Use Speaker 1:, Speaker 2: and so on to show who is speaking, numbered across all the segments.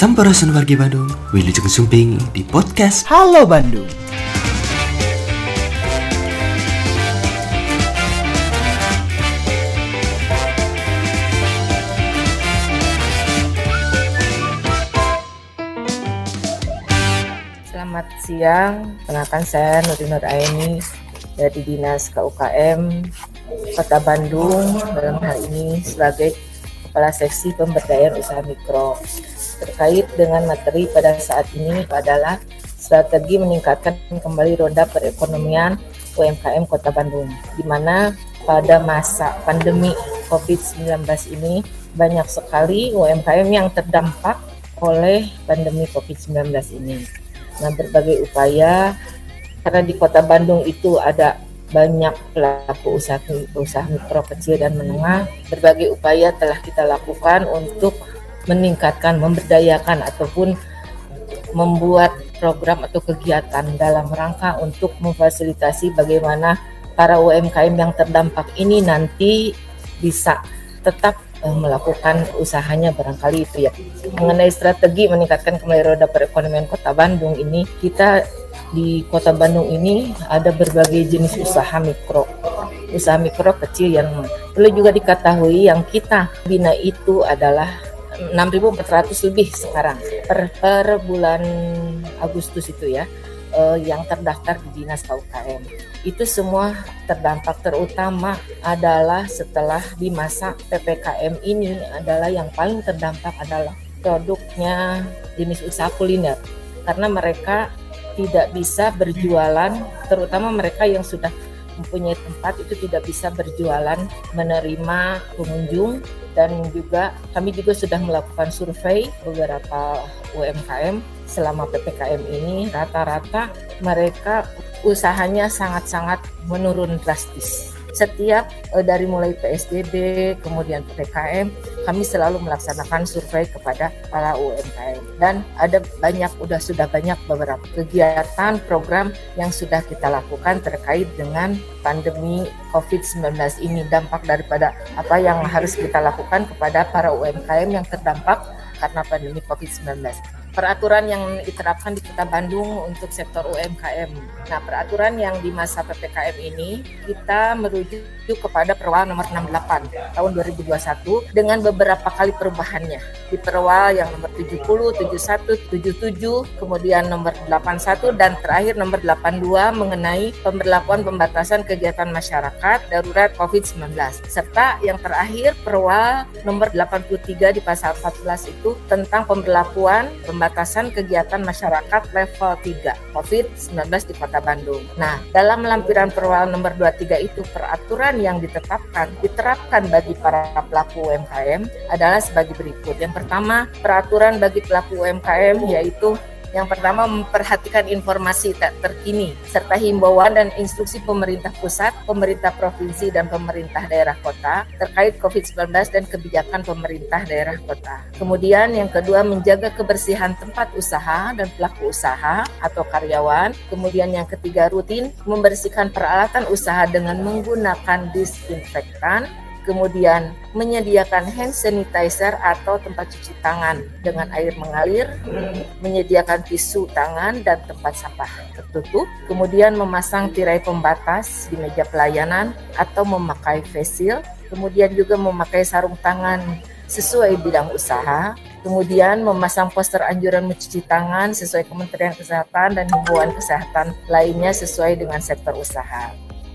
Speaker 1: Sampurasun wargi Bandung, Wilujeng Sumping di podcast
Speaker 2: Halo Bandung.
Speaker 3: Selamat siang, kenalkan saya Nuri Nur Aini dari Dinas KUKM Kota Bandung dalam hal ini sebagai Kepala Seksi Pemberdayaan Usaha Mikro. Terkait dengan materi pada saat ini adalah strategi meningkatkan kembali roda perekonomian UMKM Kota Bandung, di mana pada masa pandemi COVID-19 ini banyak sekali UMKM yang terdampak oleh pandemi COVID-19 ini. Nah, berbagai upaya karena di Kota Bandung itu ada banyak pelaku usaha usaha mikro kecil dan menengah berbagai upaya telah kita lakukan untuk meningkatkan memberdayakan ataupun membuat program atau kegiatan dalam rangka untuk memfasilitasi bagaimana para UMKM yang terdampak ini nanti bisa tetap uh, melakukan usahanya barangkali itu ya. Mengenai strategi meningkatkan kembali roda perekonomian Kota Bandung ini, kita di Kota Bandung ini ada berbagai jenis usaha mikro. Usaha mikro kecil yang perlu juga diketahui yang kita bina itu adalah 6.400 lebih sekarang per, per bulan Agustus itu ya uh, yang terdaftar di dinas KUKM. Itu semua terdampak terutama adalah setelah di masa PPKM ini adalah yang paling terdampak adalah produknya jenis usaha kuliner karena mereka tidak bisa berjualan terutama mereka yang sudah mempunyai tempat itu tidak bisa berjualan menerima pengunjung dan juga kami juga sudah melakukan survei beberapa UMKM selama PPKM ini rata-rata mereka usahanya sangat-sangat menurun drastis. Setiap eh, dari mulai PSBB kemudian PPKM kami selalu melaksanakan survei kepada para UMKM dan ada banyak udah sudah banyak beberapa kegiatan program yang sudah kita lakukan terkait dengan pandemi COVID-19 ini. Dampak daripada apa yang harus kita lakukan kepada para UMKM yang terdampak karena pandemi COVID-19 peraturan yang diterapkan di Kota Bandung untuk sektor UMKM. Nah, peraturan yang di masa PPKM ini kita merujuk kepada Perwal nomor 68 tahun 2021 dengan beberapa kali perubahannya. Di Perwal yang nomor 70, 71, 77, kemudian nomor 81 dan terakhir nomor 82 mengenai pemberlakuan pembatasan kegiatan masyarakat darurat COVID-19 serta yang terakhir Perwal nomor 83 di pasal 14 itu tentang pemberlakuan kegiatan masyarakat level 3 COVID-19 di Kota Bandung. Nah, dalam lampiran perwal nomor 23 itu peraturan yang ditetapkan diterapkan bagi para pelaku UMKM adalah sebagai berikut. Yang pertama, peraturan bagi pelaku UMKM yaitu yang pertama memperhatikan informasi tak terkini serta himbauan dan instruksi pemerintah pusat, pemerintah provinsi dan pemerintah daerah kota terkait COVID-19 dan kebijakan pemerintah daerah kota. Kemudian yang kedua menjaga kebersihan tempat usaha dan pelaku usaha atau karyawan. Kemudian yang ketiga rutin membersihkan peralatan usaha dengan menggunakan disinfektan kemudian menyediakan hand sanitizer atau tempat cuci tangan dengan air mengalir, menyediakan tisu tangan dan tempat sampah tertutup, kemudian memasang tirai pembatas di meja pelayanan atau memakai face shield, kemudian juga memakai sarung tangan sesuai bidang usaha, kemudian memasang poster anjuran mencuci tangan sesuai Kementerian Kesehatan dan himbauan kesehatan lainnya sesuai dengan sektor usaha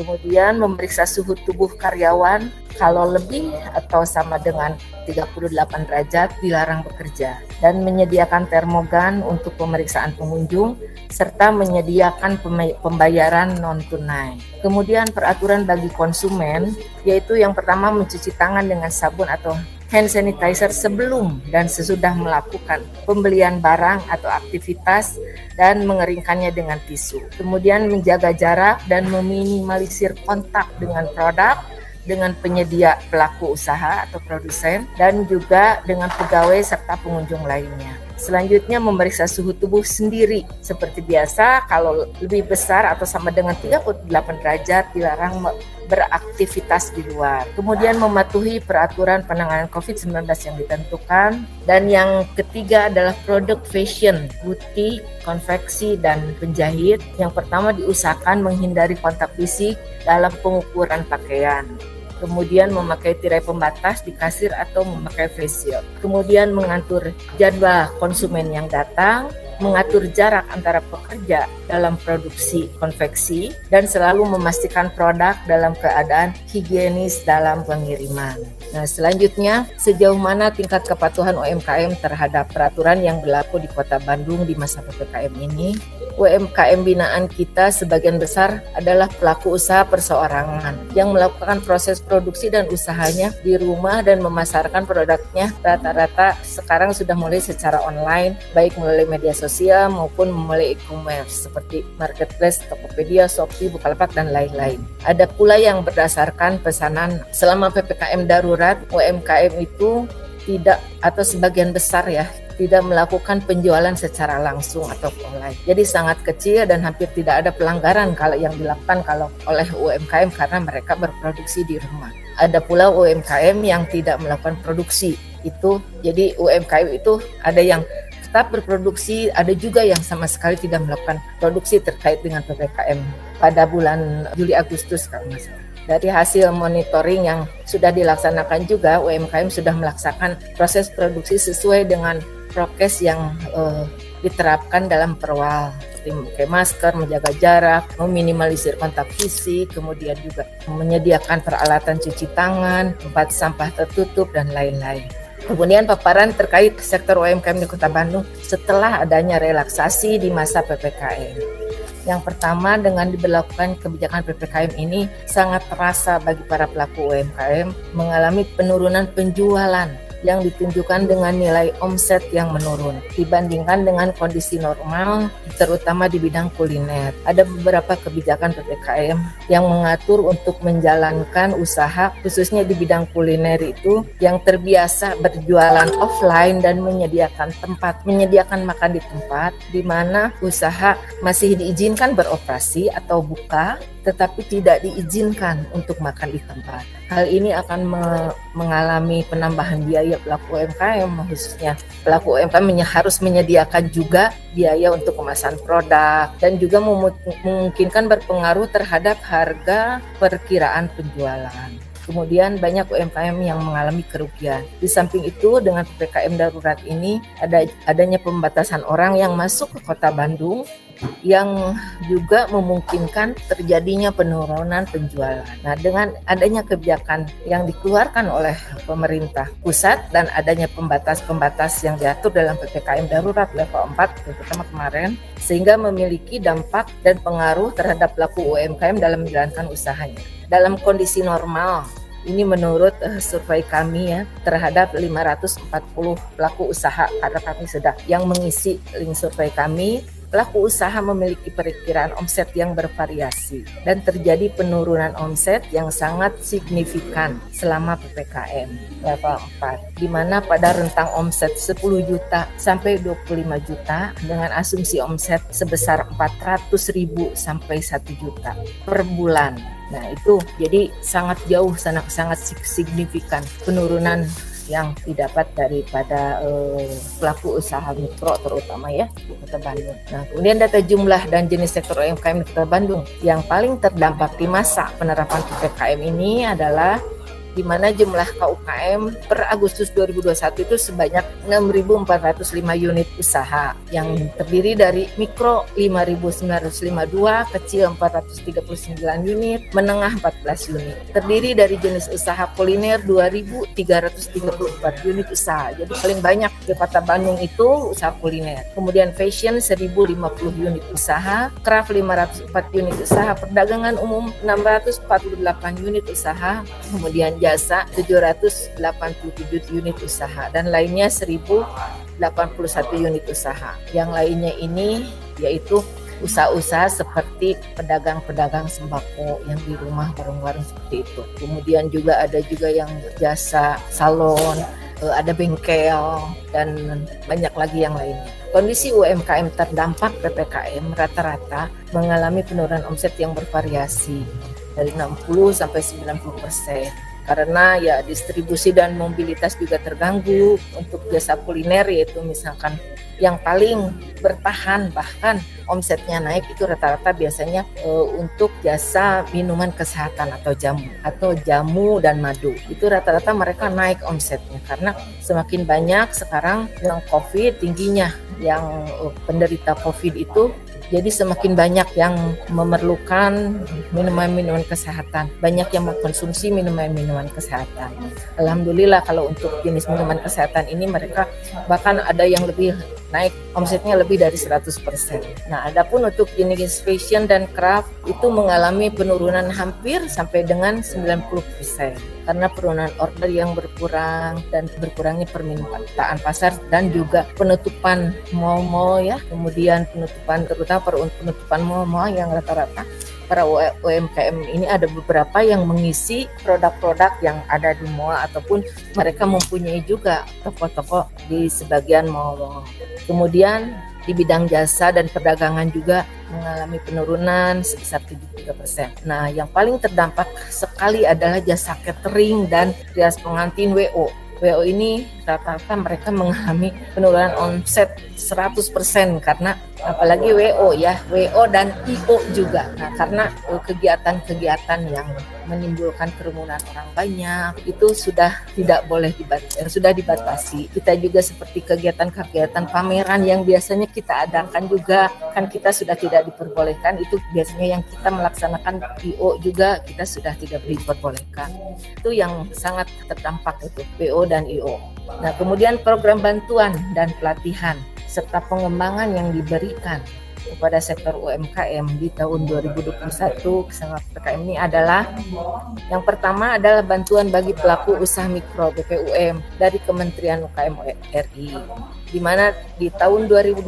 Speaker 3: kemudian memeriksa suhu tubuh karyawan kalau lebih atau sama dengan 38 derajat dilarang bekerja dan menyediakan termogan untuk pemeriksaan pengunjung serta menyediakan pembayaran non tunai. Kemudian peraturan bagi konsumen yaitu yang pertama mencuci tangan dengan sabun atau hand sanitizer sebelum dan sesudah melakukan pembelian barang atau aktivitas dan mengeringkannya dengan tisu. Kemudian menjaga jarak dan meminimalisir kontak dengan produk dengan penyedia pelaku usaha atau produsen dan juga dengan pegawai serta pengunjung lainnya. Selanjutnya memeriksa suhu tubuh sendiri. Seperti biasa, kalau lebih besar atau sama dengan 38 derajat dilarang beraktivitas di luar. Kemudian mematuhi peraturan penanganan COVID-19 yang ditentukan. Dan yang ketiga adalah produk fashion, butik, konveksi, dan penjahit. Yang pertama diusahakan menghindari kontak fisik dalam pengukuran pakaian kemudian memakai tirai pembatas di kasir atau memakai face. Kemudian mengatur jadwal konsumen yang datang, mengatur jarak antara pekerja dalam produksi konveksi dan selalu memastikan produk dalam keadaan higienis dalam pengiriman. Nah, selanjutnya, sejauh mana tingkat kepatuhan UMKM terhadap peraturan yang berlaku di Kota Bandung di masa PPKM ini? UMKM binaan kita sebagian besar adalah pelaku usaha perseorangan yang melakukan proses produksi dan usahanya di rumah dan memasarkan produknya rata-rata sekarang sudah mulai secara online baik melalui media sosial maupun melalui e-commerce seperti marketplace, Tokopedia, Shopee, Bukalapak dan lain-lain. Ada pula yang berdasarkan pesanan selama PPKM darurat UMKM itu tidak atau sebagian besar ya tidak melakukan penjualan secara langsung atau online. Jadi sangat kecil dan hampir tidak ada pelanggaran kalau yang dilakukan kalau oleh UMKM karena mereka berproduksi di rumah. Ada pula UMKM yang tidak melakukan produksi. Itu jadi UMKM itu ada yang tetap berproduksi, ada juga yang sama sekali tidak melakukan produksi terkait dengan PPKM pada bulan Juli Agustus kalau nggak. Dari hasil monitoring yang sudah dilaksanakan juga, UMKM sudah melaksanakan proses produksi sesuai dengan prokes yang uh, diterapkan dalam perwal seperti memakai masker, menjaga jarak, meminimalisir kontak fisik, kemudian juga menyediakan peralatan cuci tangan, tempat sampah tertutup dan lain-lain. Kemudian paparan terkait sektor UMKM di Kota Bandung setelah adanya relaksasi di masa PPKM. Yang pertama dengan diberlakukan kebijakan PPKM ini sangat terasa bagi para pelaku UMKM mengalami penurunan penjualan yang ditunjukkan dengan nilai omset yang menurun dibandingkan dengan kondisi normal terutama di bidang kuliner. Ada beberapa kebijakan PPKM yang mengatur untuk menjalankan usaha khususnya di bidang kuliner itu yang terbiasa berjualan offline dan menyediakan tempat, menyediakan makan di tempat di mana usaha masih diizinkan beroperasi atau buka tetapi tidak diizinkan untuk makan di tempat. Hal ini akan me mengalami penambahan biaya pelaku UMKM khususnya pelaku UMKM harus menyediakan juga biaya untuk kemasan produk dan juga memungkinkan berpengaruh terhadap harga perkiraan penjualan. Kemudian banyak UMKM yang mengalami kerugian. Di samping itu dengan PPKM darurat ini ada adanya pembatasan orang yang masuk ke Kota Bandung yang juga memungkinkan terjadinya penurunan penjualan. Nah, dengan adanya kebijakan yang dikeluarkan oleh pemerintah pusat dan adanya pembatas-pembatas yang diatur dalam PPKM darurat level 4 terutama kemarin sehingga memiliki dampak dan pengaruh terhadap pelaku UMKM dalam menjalankan usahanya. Dalam kondisi normal, ini menurut uh, survei kami ya terhadap 540 pelaku usaha karena kami sudah yang mengisi link survei kami pelaku usaha memiliki perkiraan omset yang bervariasi dan terjadi penurunan omset yang sangat signifikan selama PPKM level 4 di mana pada rentang omset 10 juta sampai 25 juta dengan asumsi omset sebesar 400 ribu sampai 1 juta per bulan. Nah itu jadi sangat jauh sangat sangat signifikan penurunan yang didapat daripada uh, pelaku usaha mikro terutama ya di Kota Bandung. Nah, kemudian data jumlah dan jenis sektor UMKM di Kota Bandung yang paling terdampak di masa penerapan PPKM ini adalah di mana jumlah KUKM per Agustus 2021 itu sebanyak 6.405 unit usaha yang terdiri dari mikro 5.952, kecil 439 unit, menengah 14 unit. Terdiri dari jenis usaha kuliner 2.334 unit usaha. Jadi paling banyak di Kota Bandung itu usaha kuliner. Kemudian fashion 1.050 unit usaha, craft 504 unit usaha, perdagangan umum 648 unit usaha, kemudian jasa 787 unit usaha dan lainnya 1081 unit usaha. Yang lainnya ini yaitu usaha-usaha seperti pedagang-pedagang sembako yang di rumah warung-warung seperti itu. Kemudian juga ada juga yang jasa salon, eh, ada bengkel dan banyak lagi yang lainnya. Kondisi UMKM terdampak PPKM rata-rata mengalami penurunan omset yang bervariasi dari 60 sampai 90 persen karena ya distribusi dan mobilitas juga terganggu untuk jasa kuliner yaitu misalkan yang paling bertahan bahkan omsetnya naik itu rata-rata biasanya e, untuk jasa minuman kesehatan atau jamu atau jamu dan madu. Itu rata-rata mereka naik omsetnya karena semakin banyak sekarang yang COVID tingginya yang e, penderita COVID itu jadi semakin banyak yang memerlukan minuman-minuman kesehatan, banyak yang mengkonsumsi minuman-minuman kesehatan. Alhamdulillah kalau untuk jenis minuman kesehatan ini mereka bahkan ada yang lebih naik omsetnya lebih dari 100%. Nah, adapun untuk jenis fashion dan craft itu mengalami penurunan hampir sampai dengan 90% karena penurunan order yang berkurang dan berkurangnya permintaan pasar dan juga penutupan mall-mall ya, kemudian penutupan terutama penutupan mall-mall yang rata-rata para UMKM ini ada beberapa yang mengisi produk-produk yang ada di mall ataupun mereka mempunyai juga toko-toko di sebagian mall. Kemudian di bidang jasa dan perdagangan juga mengalami penurunan sebesar 73%. Nah, yang paling terdampak sekali adalah jasa catering dan rias pengantin WO. WO ini rata-rata mereka mengalami penurunan omset 100% karena apalagi WO ya, WO dan IO juga. Nah, karena eh, kegiatan-kegiatan yang menimbulkan kerumunan orang banyak itu sudah tidak boleh dibatasi, sudah dibatasi. Kita juga seperti kegiatan-kegiatan pameran yang biasanya kita adakan juga kan kita sudah tidak diperbolehkan itu biasanya yang kita melaksanakan IO juga kita sudah tidak diperbolehkan. Itu yang sangat terdampak itu WO dan IO. Nah, kemudian program bantuan dan pelatihan serta pengembangan yang diberikan kepada sektor UMKM di tahun 2021 sangat PKM ini adalah yang pertama adalah bantuan bagi pelaku usaha mikro BPUM dari Kementerian UKM RI di mana di tahun 2020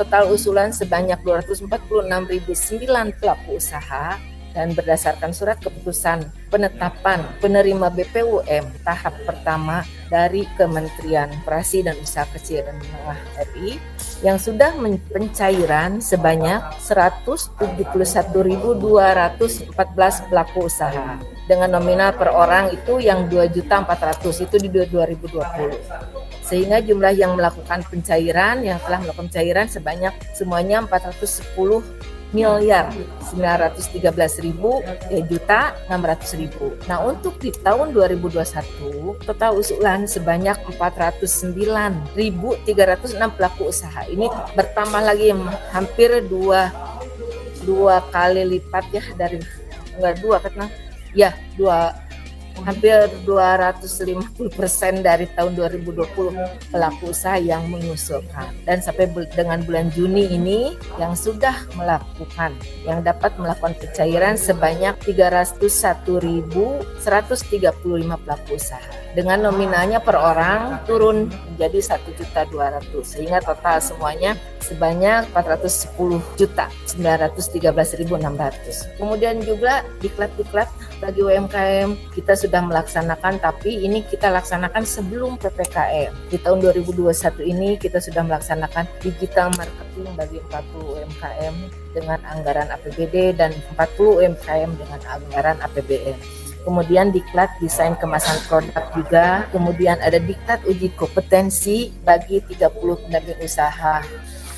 Speaker 3: total usulan sebanyak 246.009 pelaku usaha dan berdasarkan surat keputusan penetapan penerima BPUM tahap pertama dari Kementerian Prasi dan Usaha Kecil dan Menengah RI yang sudah pencairan sebanyak 171.214 pelaku usaha. Dengan nominal per orang itu yang 2.400 itu di 2020 sehingga jumlah yang melakukan pencairan yang telah melakukan pencairan sebanyak semuanya 410 miliar 913 ribu ya juta 600 ribu. Nah untuk di tahun 2021 total usulan sebanyak 409 ribu 306 pelaku usaha. Ini bertambah lagi hampir dua dua kali lipat ya dari enggak dua karena ya dua hampir 250 persen dari tahun 2020 pelaku usaha yang mengusulkan. Dan sampai dengan bulan Juni ini yang sudah melakukan yang dapat melakukan pencairan sebanyak 301.135 pelaku usaha. Dengan nominalnya per orang turun menjadi 1.200 sehingga total semuanya sebanyak 410 juta 913.600. Kemudian juga diklat-diklat bagi UMKM kita sudah melaksanakan tapi ini kita laksanakan sebelum PPKM. Di tahun 2021 ini kita sudah melaksanakan digital marketing bagi 40 UMKM dengan anggaran APBD dan 40 UMKM dengan anggaran APBN kemudian diklat desain kemasan produk juga, kemudian ada diklat uji kompetensi bagi 30 pendamping usaha.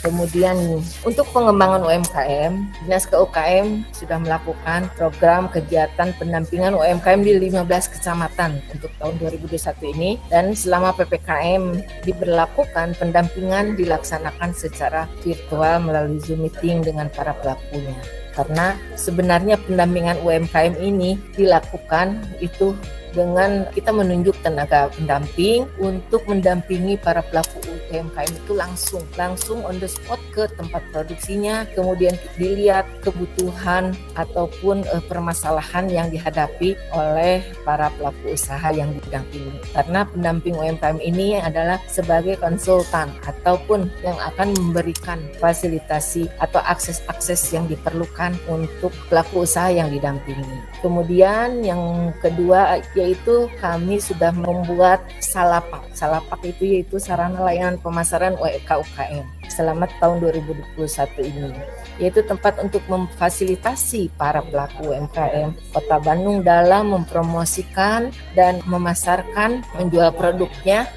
Speaker 3: Kemudian untuk pengembangan UMKM, Dinas KUKM sudah melakukan program kegiatan pendampingan UMKM di 15 kecamatan untuk tahun 2021 ini. Dan selama PPKM diberlakukan pendampingan dilaksanakan secara virtual melalui Zoom meeting dengan para pelakunya. Karena sebenarnya pendampingan UMKM ini dilakukan itu dengan kita menunjuk tenaga pendamping untuk mendampingi para pelaku UMKM itu langsung langsung on the spot ke tempat produksinya kemudian dilihat kebutuhan ataupun uh, permasalahan yang dihadapi oleh para pelaku usaha yang didampingi. Karena pendamping UMKM ini adalah sebagai konsultan ataupun yang akan memberikan fasilitasi atau akses-akses yang diperlukan untuk pelaku usaha yang didampingi. Kemudian yang kedua yaitu yaitu kami sudah membuat salapak. Salapak itu yaitu sarana layanan pemasaran UKM selama tahun 2021 ini yaitu tempat untuk memfasilitasi para pelaku UMKM Kota Bandung dalam mempromosikan dan memasarkan menjual produknya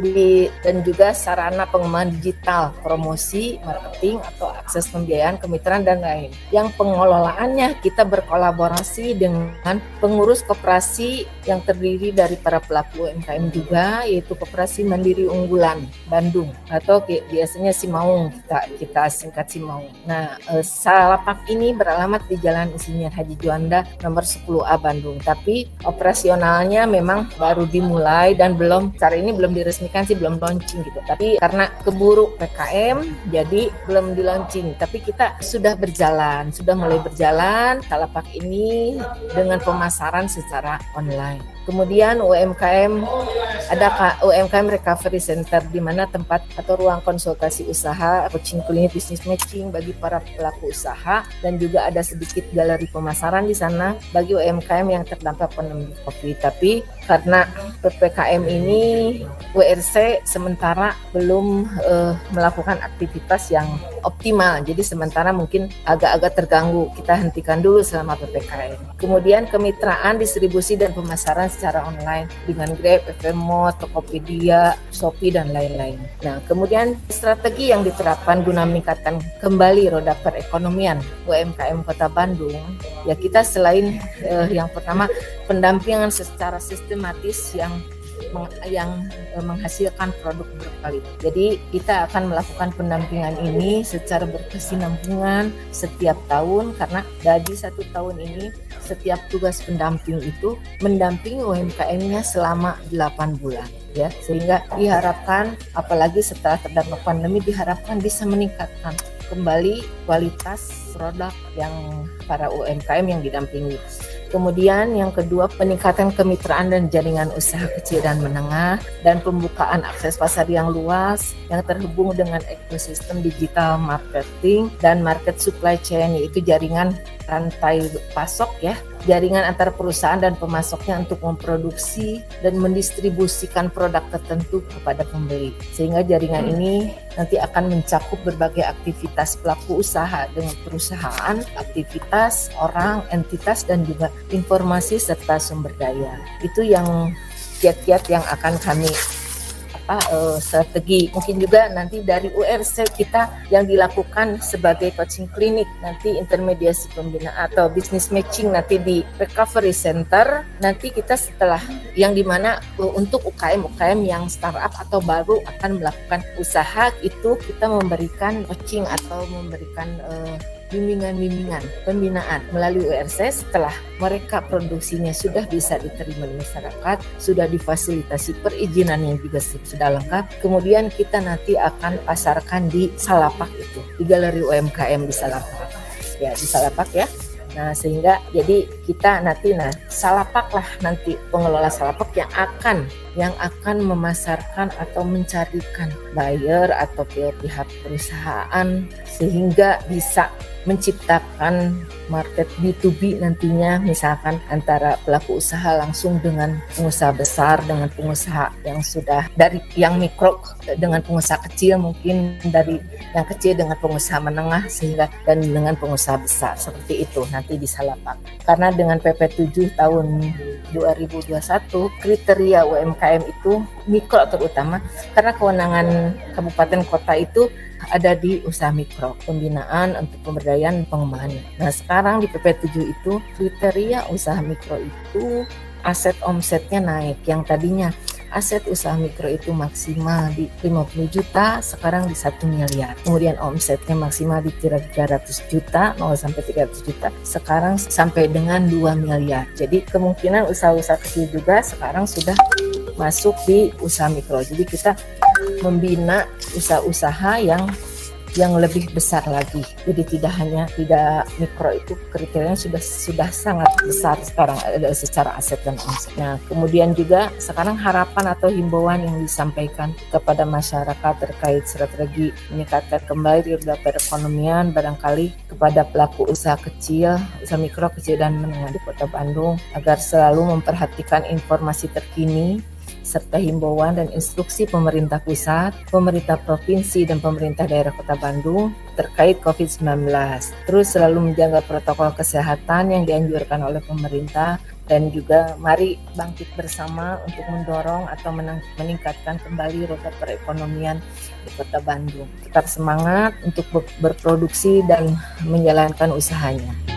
Speaker 3: di dan juga sarana pengembangan digital, promosi, marketing atau akses pembiayaan, kemitraan dan lain. Yang pengelolaannya kita berkolaborasi dengan pengurus koperasi yang terdiri dari para pelaku UMKM juga yaitu Koperasi Mandiri Unggulan Bandung atau biasanya Simaung kita kita singkat Simaung. Nah, eh, Salapak ini beralamat di Jalan Insinyur Haji Juanda nomor 10A Bandung. Tapi operasionalnya memang baru dimulai dan belum cara ini belum diresmikan sih belum launching gitu. Tapi karena keburu PKM jadi belum di launching. Tapi kita sudah berjalan, sudah mulai berjalan Salapak ini dengan pemasaran secara online. Kemudian UMKM ada UMKM Recovery Center di mana tempat atau ruang konsultasi usaha, coaching klinik bisnis matching bagi para pelaku usaha dan juga ada sedikit galeri pemasaran di sana bagi UMKM yang terdampak pandemi Covid. Tapi karena PPKM ini WRC sementara belum uh, melakukan aktivitas yang optimal. Jadi sementara mungkin agak-agak terganggu. Kita hentikan dulu selama PPKM. Kemudian kemitraan distribusi dan pemasaran secara online dengan Grab, FMO, Tokopedia, Shopee dan lain-lain. Nah, kemudian strategi yang diterapkan guna meningkatkan kembali roda perekonomian UMKM Kota Bandung, ya kita selain eh, yang pertama pendampingan secara sistematis yang yang eh, menghasilkan produk berkualitas. Jadi kita akan melakukan pendampingan ini secara berkesinambungan setiap tahun karena dari satu tahun ini setiap tugas pendamping itu mendampingi UMKM-nya selama 8 bulan ya sehingga diharapkan apalagi setelah terdampak pandemi diharapkan bisa meningkatkan kembali kualitas produk yang para UMKM yang didampingi. Kemudian yang kedua peningkatan kemitraan dan jaringan usaha kecil dan menengah dan pembukaan akses pasar yang luas yang terhubung dengan ekosistem digital marketing dan market supply chain yaitu jaringan rantai pasok ya jaringan antar perusahaan dan pemasoknya untuk memproduksi dan mendistribusikan produk tertentu kepada pembeli. Sehingga jaringan ini nanti akan mencakup berbagai aktivitas pelaku usaha dengan perusahaan, aktivitas orang, entitas dan juga informasi serta sumber daya. Itu yang kiat-kiat yang akan kami apa uh, strategi. Mungkin juga nanti dari URC kita yang dilakukan sebagai coaching klinik nanti intermediasi pembinaan atau business matching nanti di recovery center. Nanti kita setelah yang di mana uh, untuk UKM UKM yang startup atau baru akan melakukan usaha itu kita memberikan coaching atau memberikan uh, bimbingan-bimbingan pembinaan melalui URC setelah mereka produksinya sudah bisa diterima di masyarakat, sudah difasilitasi perizinan yang juga sudah lengkap, kemudian kita nanti akan pasarkan di Salapak itu, di galeri UMKM di Salapak. Ya, di Salapak ya. Nah, sehingga jadi kita nanti nah salapak lah nanti pengelola salapak yang akan yang akan memasarkan atau mencarikan buyer atau pihak perusahaan sehingga bisa menciptakan market B2B nantinya misalkan antara pelaku usaha langsung dengan pengusaha besar dengan pengusaha yang sudah dari yang mikro dengan pengusaha kecil mungkin dari yang kecil dengan pengusaha menengah sehingga dan dengan pengusaha besar seperti itu nanti di Salapak. Karena dengan PP 7 tahun 2021 kriteria UMKM itu mikro terutama karena kewenangan kabupaten kota itu ada di usaha mikro, pembinaan untuk pemberdayaan pengembangan. Nah sekarang di PP7 itu kriteria usaha mikro itu aset omsetnya naik yang tadinya aset usaha mikro itu maksimal di 50 juta, sekarang di 1 miliar. Kemudian omsetnya maksimal di 300 juta, 0 sampai 300 juta, sekarang sampai dengan 2 miliar. Jadi kemungkinan usaha-usaha kecil juga sekarang sudah masuk di usaha mikro. Jadi kita membina usaha-usaha yang yang lebih besar lagi. Jadi tidak hanya tidak mikro itu kriterianya sudah sudah sangat besar sekarang ada secara aset dan omset. Nah, kemudian juga sekarang harapan atau himbauan yang disampaikan kepada masyarakat terkait strategi meningkatkan kembali roda perekonomian barangkali kepada pelaku usaha kecil, usaha mikro kecil dan menengah di Kota Bandung agar selalu memperhatikan informasi terkini serta himbauan dan instruksi pemerintah pusat, pemerintah provinsi, dan pemerintah daerah Kota Bandung terkait COVID-19. Terus selalu menjaga protokol kesehatan yang dianjurkan oleh pemerintah dan juga mari bangkit bersama untuk mendorong atau meningkatkan kembali roda perekonomian di Kota Bandung. Tetap semangat untuk berproduksi dan menjalankan usahanya.